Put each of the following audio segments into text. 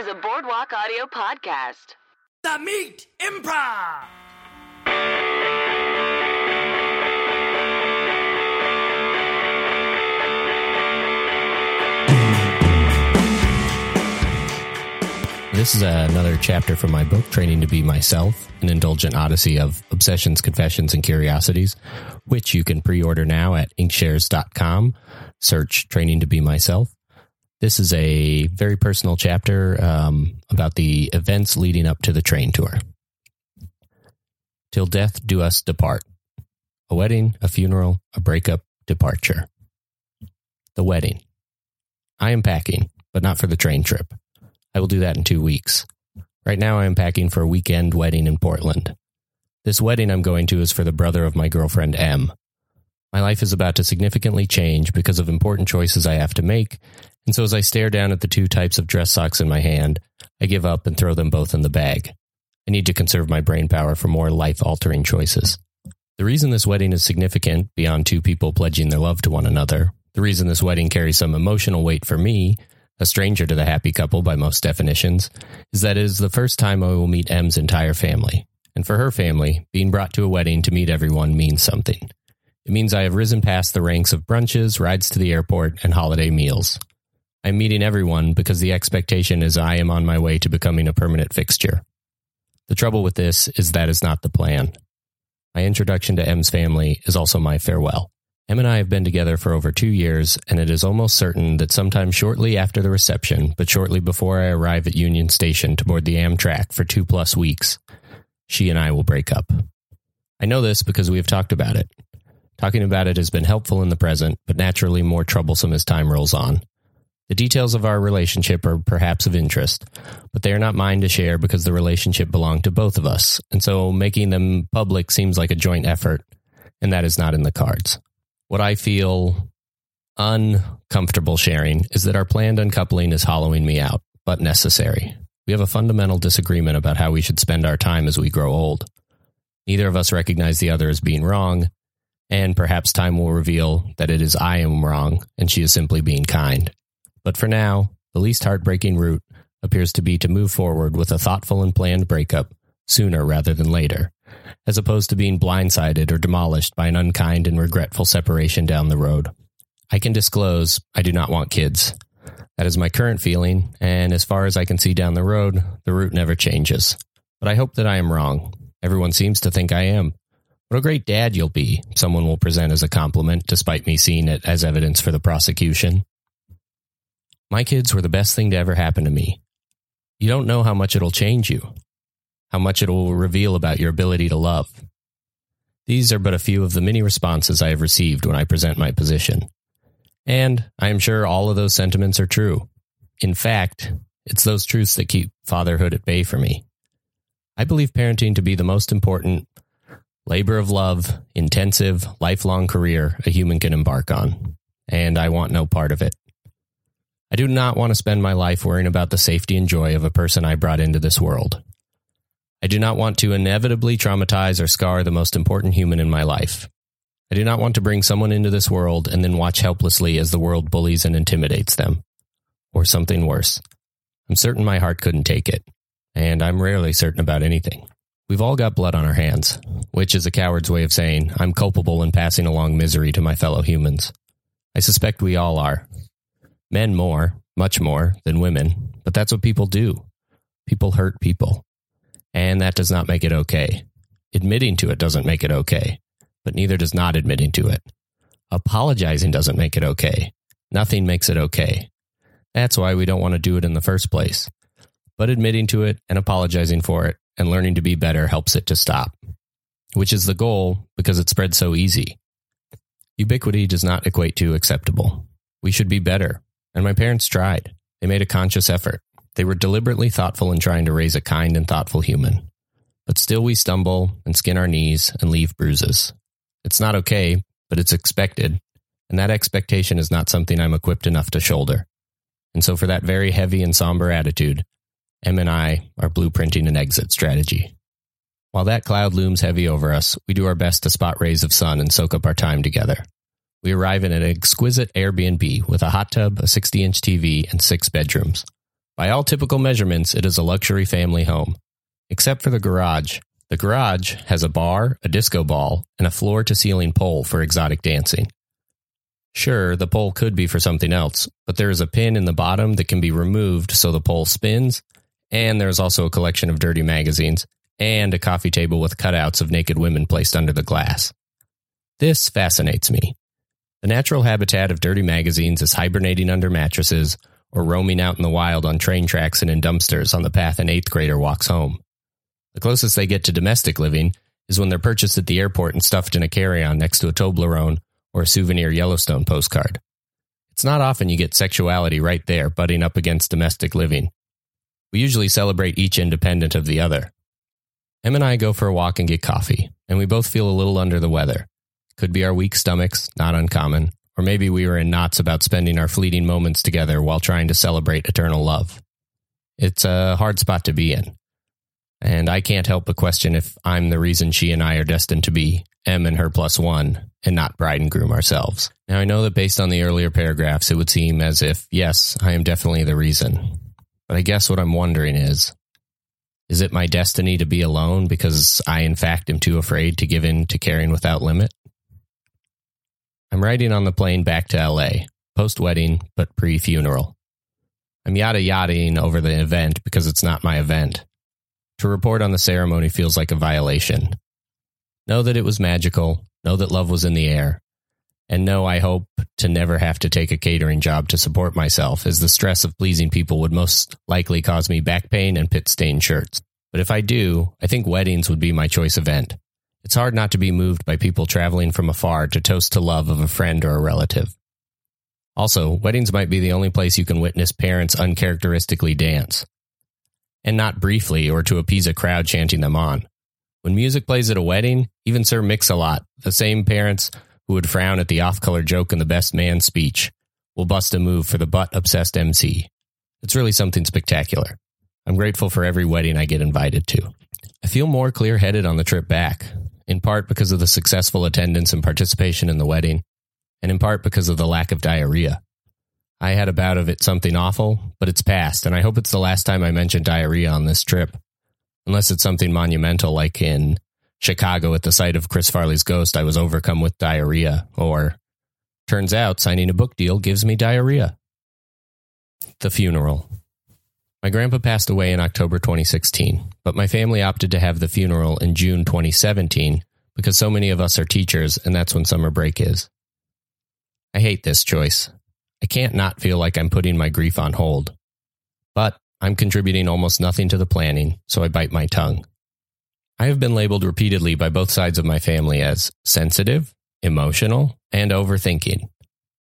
is a Boardwalk Audio podcast. The Meat Improv. This is another chapter from my book, Training to Be Myself, an indulgent odyssey of obsessions, confessions, and curiosities, which you can pre order now at inkshares.com. Search Training to Be Myself. This is a very personal chapter um, about the events leading up to the train tour. Till death do us depart. A wedding, a funeral, a breakup, departure. The wedding. I am packing, but not for the train trip. I will do that in two weeks. Right now, I am packing for a weekend wedding in Portland. This wedding I'm going to is for the brother of my girlfriend, M. My life is about to significantly change because of important choices I have to make, and so as I stare down at the two types of dress socks in my hand, I give up and throw them both in the bag. I need to conserve my brain power for more life altering choices. The reason this wedding is significant, beyond two people pledging their love to one another, the reason this wedding carries some emotional weight for me, a stranger to the happy couple by most definitions, is that it is the first time I will meet M's entire family. And for her family, being brought to a wedding to meet everyone means something. It means I have risen past the ranks of brunches, rides to the airport, and holiday meals. I'm meeting everyone because the expectation is I am on my way to becoming a permanent fixture. The trouble with this is that is not the plan. My introduction to M's family is also my farewell. M and I have been together for over two years, and it is almost certain that sometime shortly after the reception, but shortly before I arrive at Union Station to board the Amtrak for two plus weeks, she and I will break up. I know this because we have talked about it. Talking about it has been helpful in the present, but naturally more troublesome as time rolls on. The details of our relationship are perhaps of interest, but they are not mine to share because the relationship belonged to both of us, and so making them public seems like a joint effort, and that is not in the cards. What I feel uncomfortable sharing is that our planned uncoupling is hollowing me out, but necessary. We have a fundamental disagreement about how we should spend our time as we grow old. Neither of us recognize the other as being wrong, and perhaps time will reveal that it is I am wrong and she is simply being kind. But for now, the least heartbreaking route appears to be to move forward with a thoughtful and planned breakup sooner rather than later as opposed to being blindsided or demolished by an unkind and regretful separation down the road. I can disclose I do not want kids. That is my current feeling, and as far as I can see down the road, the route never changes. But I hope that I am wrong. Everyone seems to think I am. What a great dad you'll be, someone will present as a compliment, despite me seeing it as evidence for the prosecution. My kids were the best thing to ever happen to me. You don't know how much it'll change you how much it will reveal about your ability to love. These are but a few of the many responses I have received when I present my position. And I am sure all of those sentiments are true. In fact, it's those truths that keep fatherhood at bay for me. I believe parenting to be the most important labor of love, intensive, lifelong career a human can embark on, and I want no part of it. I do not want to spend my life worrying about the safety and joy of a person I brought into this world. I do not want to inevitably traumatize or scar the most important human in my life. I do not want to bring someone into this world and then watch helplessly as the world bullies and intimidates them. Or something worse. I'm certain my heart couldn't take it. And I'm rarely certain about anything. We've all got blood on our hands, which is a coward's way of saying I'm culpable in passing along misery to my fellow humans. I suspect we all are. Men more, much more, than women, but that's what people do. People hurt people. And that does not make it okay. Admitting to it doesn't make it okay, but neither does not admitting to it. Apologizing doesn't make it okay. Nothing makes it okay. That's why we don't want to do it in the first place. But admitting to it and apologizing for it and learning to be better helps it to stop, which is the goal because it spreads so easy. Ubiquity does not equate to acceptable. We should be better. And my parents tried. They made a conscious effort. They were deliberately thoughtful in trying to raise a kind and thoughtful human. But still, we stumble and skin our knees and leave bruises. It's not okay, but it's expected. And that expectation is not something I'm equipped enough to shoulder. And so, for that very heavy and somber attitude, M and I are blueprinting an exit strategy. While that cloud looms heavy over us, we do our best to spot rays of sun and soak up our time together. We arrive in an exquisite Airbnb with a hot tub, a 60 inch TV, and six bedrooms. By all typical measurements, it is a luxury family home, except for the garage. The garage has a bar, a disco ball, and a floor to ceiling pole for exotic dancing. Sure, the pole could be for something else, but there is a pin in the bottom that can be removed so the pole spins, and there is also a collection of dirty magazines and a coffee table with cutouts of naked women placed under the glass. This fascinates me. The natural habitat of dirty magazines is hibernating under mattresses or roaming out in the wild on train tracks and in dumpsters on the path an eighth grader walks home. The closest they get to domestic living is when they're purchased at the airport and stuffed in a carry on next to a Toblerone or a souvenir Yellowstone postcard. It's not often you get sexuality right there butting up against domestic living. We usually celebrate each independent of the other. Em and I go for a walk and get coffee, and we both feel a little under the weather. Could be our weak stomachs, not uncommon, or maybe we were in knots about spending our fleeting moments together while trying to celebrate eternal love. It's a hard spot to be in. And I can't help but question if I'm the reason she and I are destined to be M and her plus one and not bride and groom ourselves. Now, I know that based on the earlier paragraphs, it would seem as if, yes, I am definitely the reason. But I guess what I'm wondering is, is it my destiny to be alone because I, in fact, am too afraid to give in to caring without limit? I'm riding on the plane back to LA, post wedding, but pre funeral. I'm yada yadaing over the event because it's not my event. To report on the ceremony feels like a violation. Know that it was magical, know that love was in the air, and know I hope to never have to take a catering job to support myself, as the stress of pleasing people would most likely cause me back pain and pit stained shirts. But if I do, I think weddings would be my choice event. It's hard not to be moved by people traveling from afar to toast to love of a friend or a relative. Also, weddings might be the only place you can witness parents uncharacteristically dance. And not briefly or to appease a crowd chanting them on. When music plays at a wedding, even Sir Mix-a-Lot, the same parents who would frown at the off-color joke in the best man speech, will bust a move for the butt-obsessed MC. It's really something spectacular. I'm grateful for every wedding I get invited to. I feel more clear headed on the trip back, in part because of the successful attendance and participation in the wedding, and in part because of the lack of diarrhea. I had a bout of it something awful, but it's past, and I hope it's the last time I mention diarrhea on this trip. Unless it's something monumental like in Chicago at the site of Chris Farley's ghost, I was overcome with diarrhea, or turns out signing a book deal gives me diarrhea. The funeral. My grandpa passed away in October 2016, but my family opted to have the funeral in June 2017 because so many of us are teachers and that's when summer break is. I hate this choice. I can't not feel like I'm putting my grief on hold. But I'm contributing almost nothing to the planning, so I bite my tongue. I have been labeled repeatedly by both sides of my family as sensitive, emotional, and overthinking.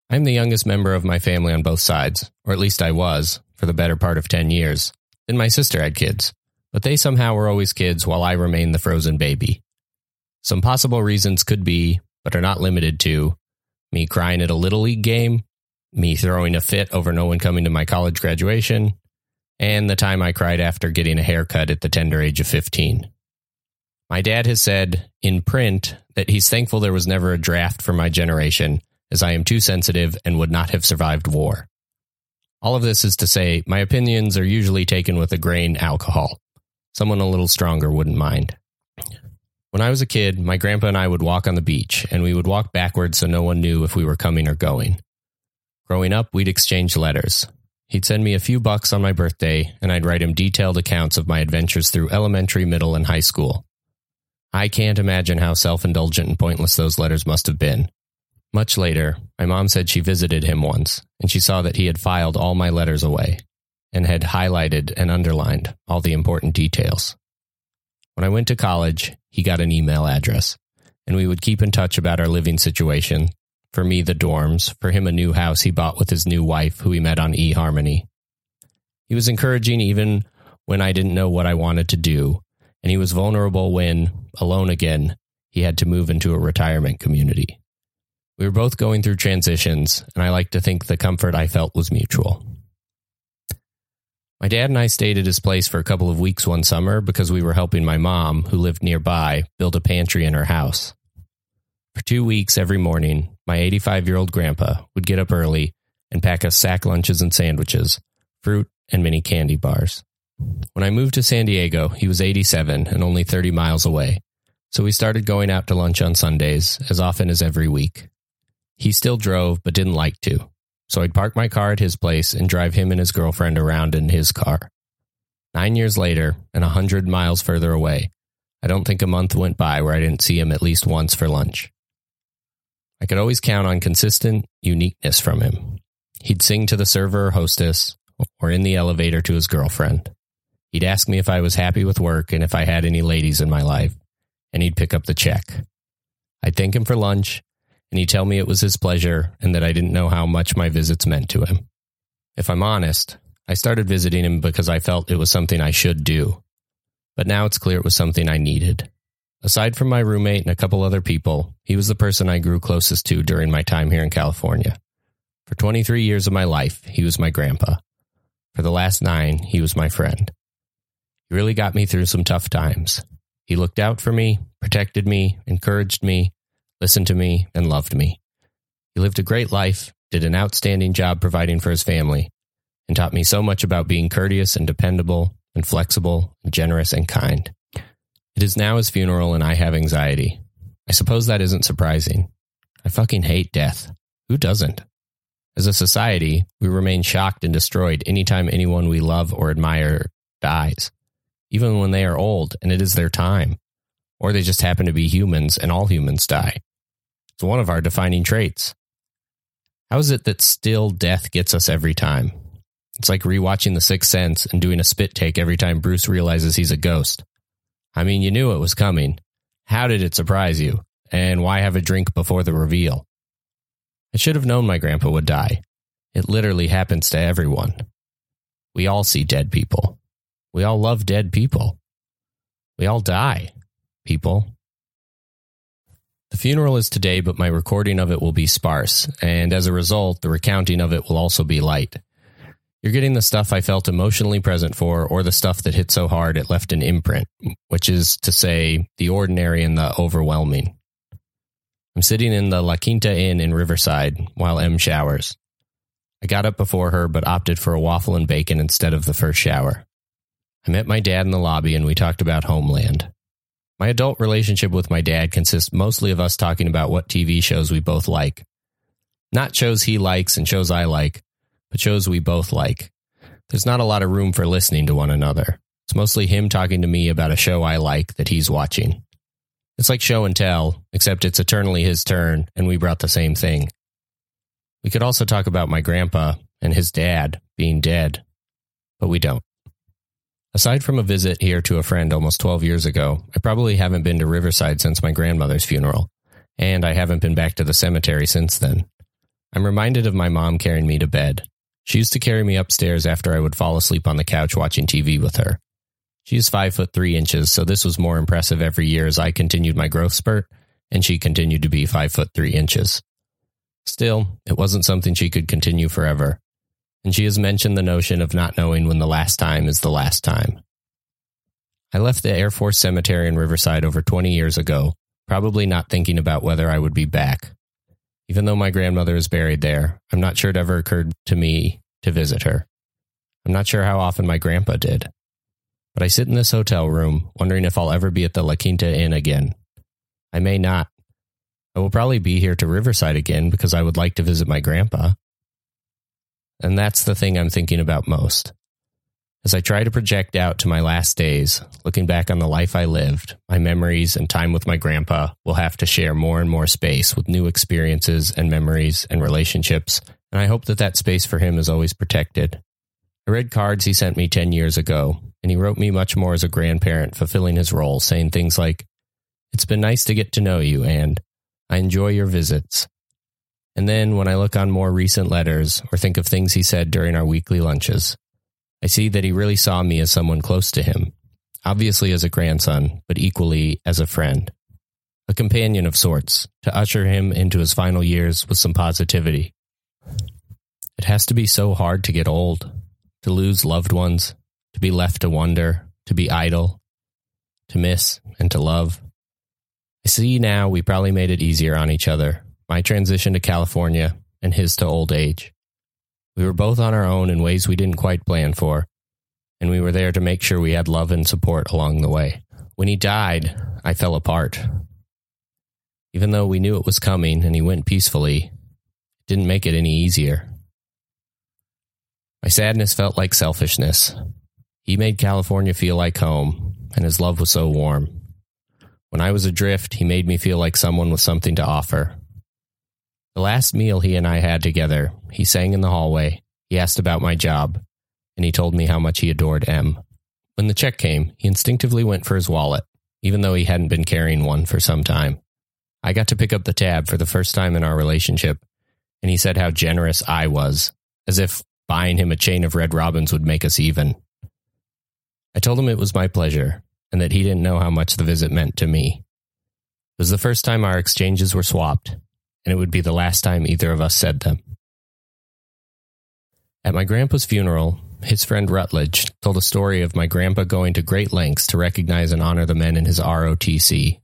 I'm the youngest member of my family on both sides, or at least I was, for the better part of 10 years. Then my sister had kids, but they somehow were always kids while I remained the frozen baby. Some possible reasons could be, but are not limited to, me crying at a Little League game, me throwing a fit over no one coming to my college graduation, and the time I cried after getting a haircut at the tender age of 15. My dad has said in print that he's thankful there was never a draft for my generation, as I am too sensitive and would not have survived war. All of this is to say, my opinions are usually taken with a grain alcohol. Someone a little stronger wouldn't mind. When I was a kid, my grandpa and I would walk on the beach, and we would walk backwards so no one knew if we were coming or going. Growing up, we'd exchange letters. He'd send me a few bucks on my birthday, and I'd write him detailed accounts of my adventures through elementary, middle, and high school. I can't imagine how self indulgent and pointless those letters must have been. Much later, my mom said she visited him once, and she saw that he had filed all my letters away and had highlighted and underlined all the important details. When I went to college, he got an email address, and we would keep in touch about our living situation. For me, the dorms, for him, a new house he bought with his new wife, who he met on eHarmony. He was encouraging even when I didn't know what I wanted to do, and he was vulnerable when, alone again, he had to move into a retirement community. We were both going through transitions, and I like to think the comfort I felt was mutual. My dad and I stayed at his place for a couple of weeks one summer because we were helping my mom, who lived nearby, build a pantry in her house. For two weeks every morning, my 85 year old grandpa would get up early and pack us sack lunches and sandwiches, fruit, and many candy bars. When I moved to San Diego, he was 87 and only 30 miles away, so we started going out to lunch on Sundays as often as every week. He still drove, but didn't like to, so I'd park my car at his place and drive him and his girlfriend around in his car. Nine years later, and a hundred miles further away, I don't think a month went by where I didn't see him at least once for lunch. I could always count on consistent uniqueness from him. He'd sing to the server or hostess, or in the elevator to his girlfriend. He'd ask me if I was happy with work and if I had any ladies in my life, and he'd pick up the check. I'd thank him for lunch, and he'd tell me it was his pleasure and that I didn't know how much my visits meant to him. If I'm honest, I started visiting him because I felt it was something I should do. But now it's clear it was something I needed. Aside from my roommate and a couple other people, he was the person I grew closest to during my time here in California. For 23 years of my life, he was my grandpa. For the last nine, he was my friend. He really got me through some tough times. He looked out for me, protected me, encouraged me, listened to me, and loved me. He lived a great life, did an outstanding job providing for his family, and taught me so much about being courteous and dependable and flexible and generous and kind. It is now his funeral and I have anxiety. I suppose that isn't surprising. I fucking hate death. Who doesn't? As a society, we remain shocked and destroyed anytime anyone we love or admire dies, even when they are old and it is their time, or they just happen to be humans and all humans die. It's one of our defining traits. How is it that still death gets us every time? It's like rewatching The Sixth Sense and doing a spit take every time Bruce realizes he's a ghost. I mean, you knew it was coming. How did it surprise you? And why have a drink before the reveal? I should have known my grandpa would die. It literally happens to everyone. We all see dead people. We all love dead people. We all die, people. The funeral is today, but my recording of it will be sparse, and as a result, the recounting of it will also be light. You're getting the stuff I felt emotionally present for, or the stuff that hit so hard it left an imprint, which is to say, the ordinary and the overwhelming. I'm sitting in the La Quinta Inn in Riverside while M showers. I got up before her, but opted for a waffle and bacon instead of the first shower. I met my dad in the lobby and we talked about Homeland. My adult relationship with my dad consists mostly of us talking about what TV shows we both like. Not shows he likes and shows I like, but shows we both like. There's not a lot of room for listening to one another. It's mostly him talking to me about a show I like that he's watching. It's like show and tell, except it's eternally his turn and we brought the same thing. We could also talk about my grandpa and his dad being dead, but we don't. Aside from a visit here to a friend almost 12 years ago, I probably haven't been to Riverside since my grandmother's funeral, and I haven't been back to the cemetery since then. I'm reminded of my mom carrying me to bed. She used to carry me upstairs after I would fall asleep on the couch watching TV with her. She is five foot three inches, so this was more impressive every year as I continued my growth spurt, and she continued to be five foot three inches. Still, it wasn't something she could continue forever, and she has mentioned the notion of not knowing when the last time is the last time. I left the Air Force Cemetery in Riverside over 20 years ago, probably not thinking about whether I would be back. Even though my grandmother is buried there, I'm not sure it ever occurred to me to visit her. I'm not sure how often my grandpa did. But I sit in this hotel room, wondering if I'll ever be at the La Quinta Inn again. I may not. I will probably be here to Riverside again because I would like to visit my grandpa. And that's the thing I'm thinking about most. As I try to project out to my last days, looking back on the life I lived, my memories and time with my grandpa will have to share more and more space with new experiences and memories and relationships, and I hope that that space for him is always protected. I read cards he sent me 10 years ago, and he wrote me much more as a grandparent, fulfilling his role, saying things like, It's been nice to get to know you, and I enjoy your visits. And then when I look on more recent letters or think of things he said during our weekly lunches, I see that he really saw me as someone close to him, obviously as a grandson, but equally as a friend, a companion of sorts, to usher him into his final years with some positivity. It has to be so hard to get old, to lose loved ones, to be left to wonder, to be idle, to miss, and to love. I see now we probably made it easier on each other, my transition to California and his to old age. We were both on our own in ways we didn't quite plan for, and we were there to make sure we had love and support along the way. When he died, I fell apart. Even though we knew it was coming and he went peacefully, it didn't make it any easier. My sadness felt like selfishness. He made California feel like home, and his love was so warm. When I was adrift, he made me feel like someone with something to offer. The last meal he and I had together, he sang in the hallway, he asked about my job, and he told me how much he adored M. When the check came, he instinctively went for his wallet, even though he hadn't been carrying one for some time. I got to pick up the tab for the first time in our relationship, and he said how generous I was, as if buying him a chain of Red Robins would make us even. I told him it was my pleasure, and that he didn't know how much the visit meant to me. It was the first time our exchanges were swapped, and it would be the last time either of us said them. At my grandpa's funeral, his friend Rutledge told a story of my grandpa going to great lengths to recognize and honor the men in his ROTC.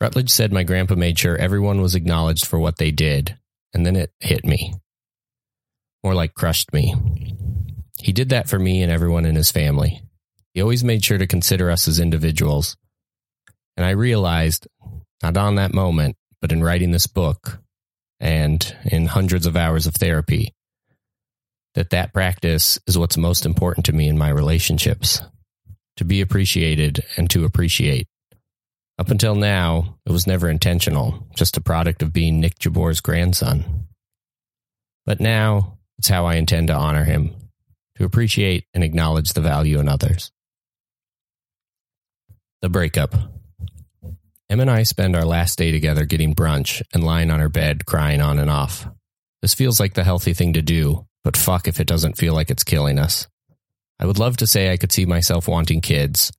Rutledge said my grandpa made sure everyone was acknowledged for what they did, and then it hit me. More like crushed me. He did that for me and everyone in his family. He always made sure to consider us as individuals. And I realized, not on that moment, but in writing this book and in hundreds of hours of therapy, that that practice is what's most important to me in my relationships to be appreciated and to appreciate. Up until now, it was never intentional, just a product of being Nick Jabbour's grandson. But now, it's how I intend to honor him, to appreciate and acknowledge the value in others. The breakup. Em and I spend our last day together getting brunch and lying on her bed crying on and off. This feels like the healthy thing to do, but fuck if it doesn't feel like it's killing us. I would love to say I could see myself wanting kids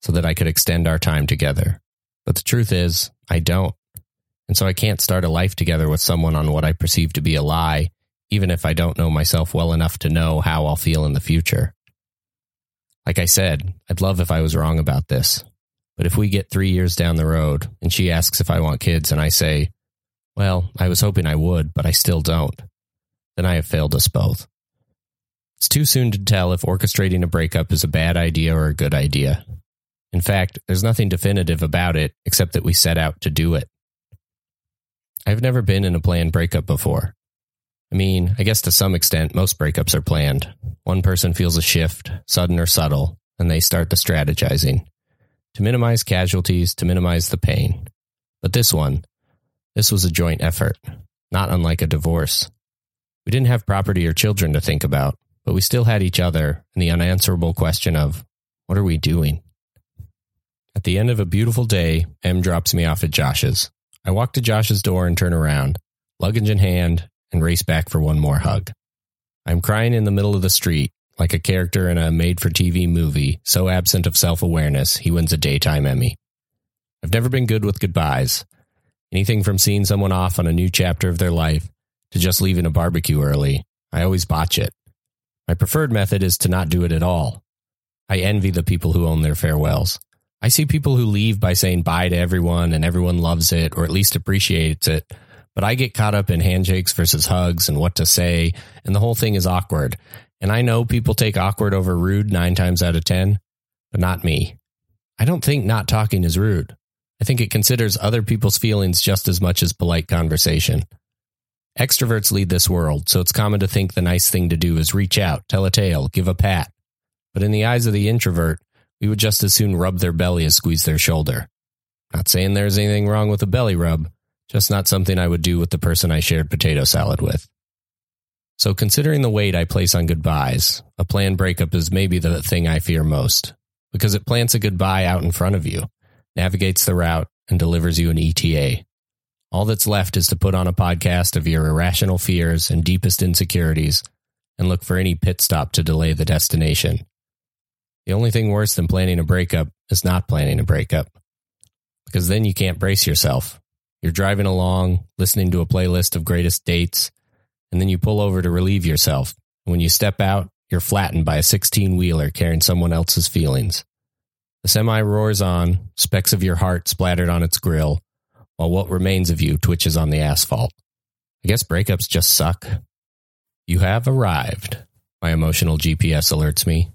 so that I could extend our time together. But the truth is, I don't. And so I can't start a life together with someone on what I perceive to be a lie, even if I don't know myself well enough to know how I'll feel in the future. Like I said, I'd love if I was wrong about this. But if we get three years down the road and she asks if I want kids and I say, well, I was hoping I would, but I still don't, then I have failed us both. It's too soon to tell if orchestrating a breakup is a bad idea or a good idea. In fact, there's nothing definitive about it except that we set out to do it. I've never been in a planned breakup before. I mean, I guess to some extent, most breakups are planned. One person feels a shift, sudden or subtle, and they start the strategizing to minimize casualties, to minimize the pain. But this one, this was a joint effort, not unlike a divorce. We didn't have property or children to think about, but we still had each other and the unanswerable question of, what are we doing? At the end of a beautiful day, M drops me off at Josh's. I walk to Josh's door and turn around, luggage in hand, and race back for one more hug. I'm crying in the middle of the street, like a character in a made for TV movie, so absent of self awareness, he wins a daytime Emmy. I've never been good with goodbyes. Anything from seeing someone off on a new chapter of their life to just leaving a barbecue early. I always botch it. My preferred method is to not do it at all. I envy the people who own their farewells. I see people who leave by saying bye to everyone and everyone loves it or at least appreciates it. But I get caught up in handshakes versus hugs and what to say, and the whole thing is awkward. And I know people take awkward over rude nine times out of 10, but not me. I don't think not talking is rude. I think it considers other people's feelings just as much as polite conversation. Extroverts lead this world, so it's common to think the nice thing to do is reach out, tell a tale, give a pat. But in the eyes of the introvert, we would just as soon rub their belly as squeeze their shoulder. Not saying there's anything wrong with a belly rub, just not something I would do with the person I shared potato salad with. So, considering the weight I place on goodbyes, a planned breakup is maybe the thing I fear most because it plants a goodbye out in front of you, navigates the route, and delivers you an ETA. All that's left is to put on a podcast of your irrational fears and deepest insecurities and look for any pit stop to delay the destination. The only thing worse than planning a breakup is not planning a breakup because then you can't brace yourself. You're driving along, listening to a playlist of greatest dates and then you pull over to relieve yourself. When you step out, you're flattened by a 16 wheeler carrying someone else's feelings. The semi roars on, specks of your heart splattered on its grill, while what remains of you twitches on the asphalt. I guess breakups just suck. You have arrived, my emotional GPS alerts me.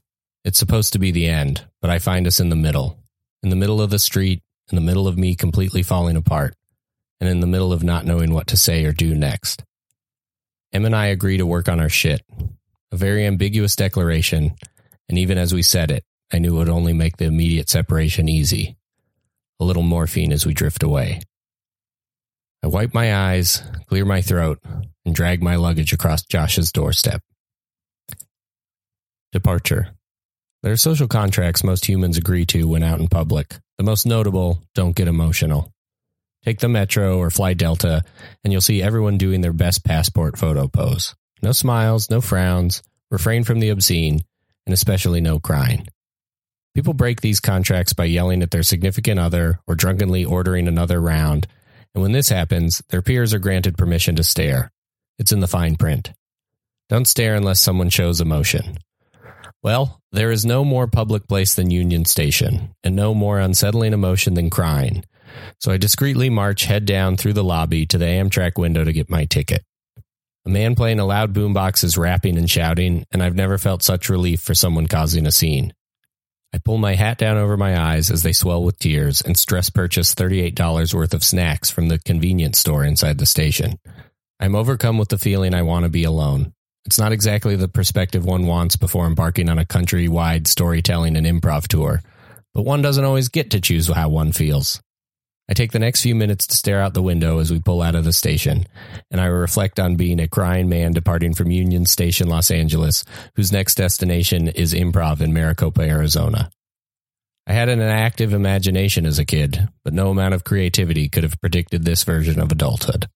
It's supposed to be the end, but I find us in the middle. In the middle of the street, in the middle of me completely falling apart, and in the middle of not knowing what to say or do next. Em and I agree to work on our shit. A very ambiguous declaration, and even as we said it, I knew it would only make the immediate separation easy. A little morphine as we drift away. I wipe my eyes, clear my throat, and drag my luggage across Josh's doorstep. Departure. There are social contracts most humans agree to when out in public. The most notable don't get emotional. Take the metro or fly Delta, and you'll see everyone doing their best passport photo pose. No smiles, no frowns, refrain from the obscene, and especially no crying. People break these contracts by yelling at their significant other or drunkenly ordering another round, and when this happens, their peers are granted permission to stare. It's in the fine print. Don't stare unless someone shows emotion. Well, there is no more public place than Union Station, and no more unsettling emotion than crying. So I discreetly march head down through the lobby to the Amtrak window to get my ticket. A man playing a loud boombox is rapping and shouting, and I've never felt such relief for someone causing a scene. I pull my hat down over my eyes as they swell with tears and stress purchase $38 worth of snacks from the convenience store inside the station. I'm overcome with the feeling I want to be alone. It's not exactly the perspective one wants before embarking on a countrywide storytelling and improv tour, but one doesn't always get to choose how one feels. I take the next few minutes to stare out the window as we pull out of the station, and I reflect on being a crying man departing from Union Station, Los Angeles, whose next destination is improv in Maricopa, Arizona. I had an active imagination as a kid, but no amount of creativity could have predicted this version of adulthood.